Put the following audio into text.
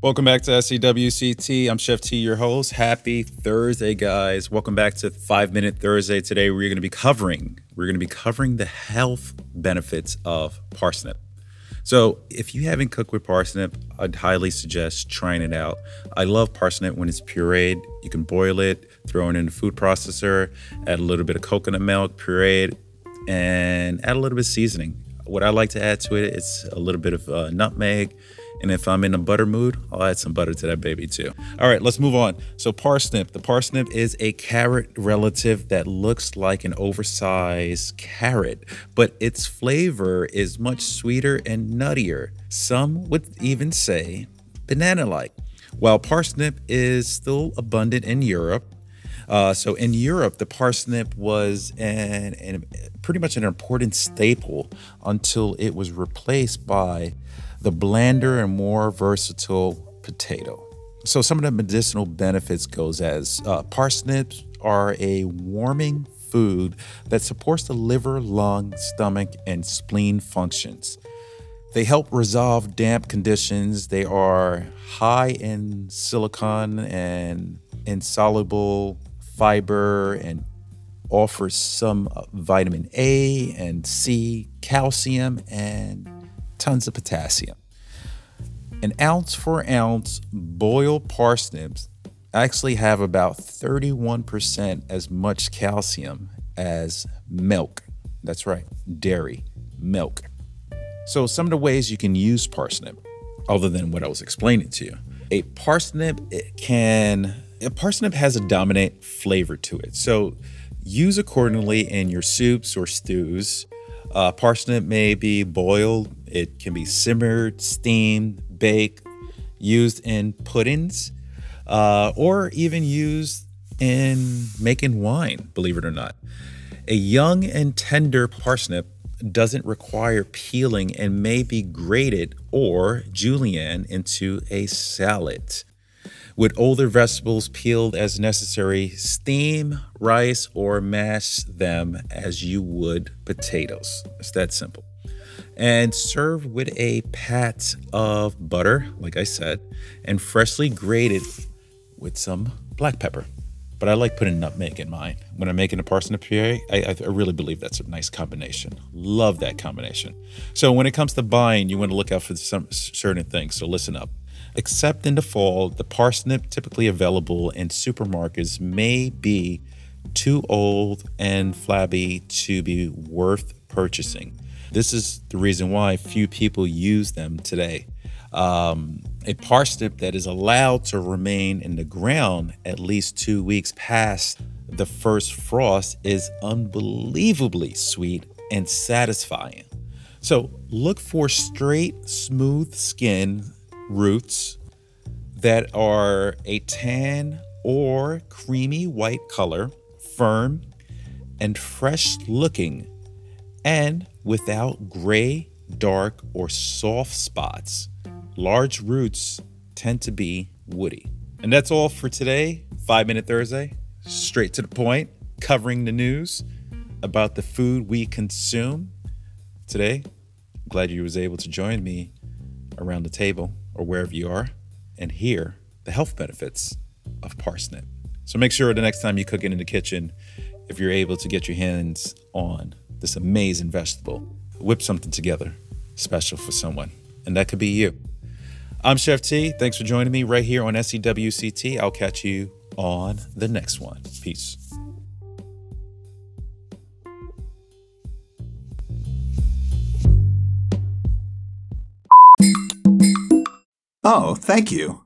Welcome back to SCWCT. I'm Chef T, your host. Happy Thursday, guys. Welcome back to Five Minute Thursday. Today we're going to be covering we're going to be covering the health benefits of parsnip. So, if you haven't cooked with parsnip, I'd highly suggest trying it out. I love parsnip when it's pureed. You can boil it, throw it in a food processor, add a little bit of coconut milk, pureed, and add a little bit of seasoning. What I like to add to it is a little bit of uh, nutmeg, and if I'm in a butter mood, I'll add some butter to that baby too. All right, let's move on. So, parsnip. The parsnip is a carrot relative that looks like an oversized carrot, but its flavor is much sweeter and nuttier. Some would even say banana like. While parsnip is still abundant in Europe, uh, so in Europe, the parsnip was an, an, pretty much an important staple until it was replaced by the blander and more versatile potato. So some of the medicinal benefits goes as uh, parsnips are a warming food that supports the liver, lung, stomach, and spleen functions. They help resolve damp conditions. They are high in silicon and insoluble fiber and offers some vitamin A and C, calcium, and tons of potassium. An ounce for ounce boiled parsnips actually have about 31% as much calcium as milk. That's right, dairy, milk. So, some of the ways you can use parsnip, other than what I was explaining to you, a parsnip can a parsnip has a dominant flavor to it. So, use accordingly in your soups or stews. Uh, parsnip may be boiled, it can be simmered, steamed, baked, used in puddings, uh, or even used in making wine, believe it or not. A young and tender parsnip doesn't require peeling and may be grated or julienne into a salad. With older vegetables peeled as necessary, steam, rice, or mash them as you would potatoes. It's that simple. And serve with a pat of butter, like I said, and freshly grated with some black pepper. But I like putting nutmeg in mine. When I'm making a parsnip puree, I, I, really believe that's a nice combination. Love that combination. So when it comes to buying, you want to look out for some certain things. So listen up. Except in the fall, the parsnip typically available in supermarkets may be too old and flabby to be worth purchasing. This is the reason why few people use them today. Um, a parsnip that is allowed to remain in the ground at least two weeks past the first frost is unbelievably sweet and satisfying. So look for straight, smooth skin roots that are a tan or creamy white color, firm and fresh looking, and without gray, dark, or soft spots. Large roots tend to be woody. And that's all for today, Five Minute Thursday. Straight to the point, covering the news about the food we consume. Today, glad you was able to join me around the table or wherever you are and hear the health benefits of parsnip. So make sure the next time you cook it in the kitchen, if you're able to get your hands on this amazing vegetable, whip something together special for someone. And that could be you. I'm Chef T. Thanks for joining me right here on SCWCT. I'll catch you on the next one. Peace. Oh, thank you.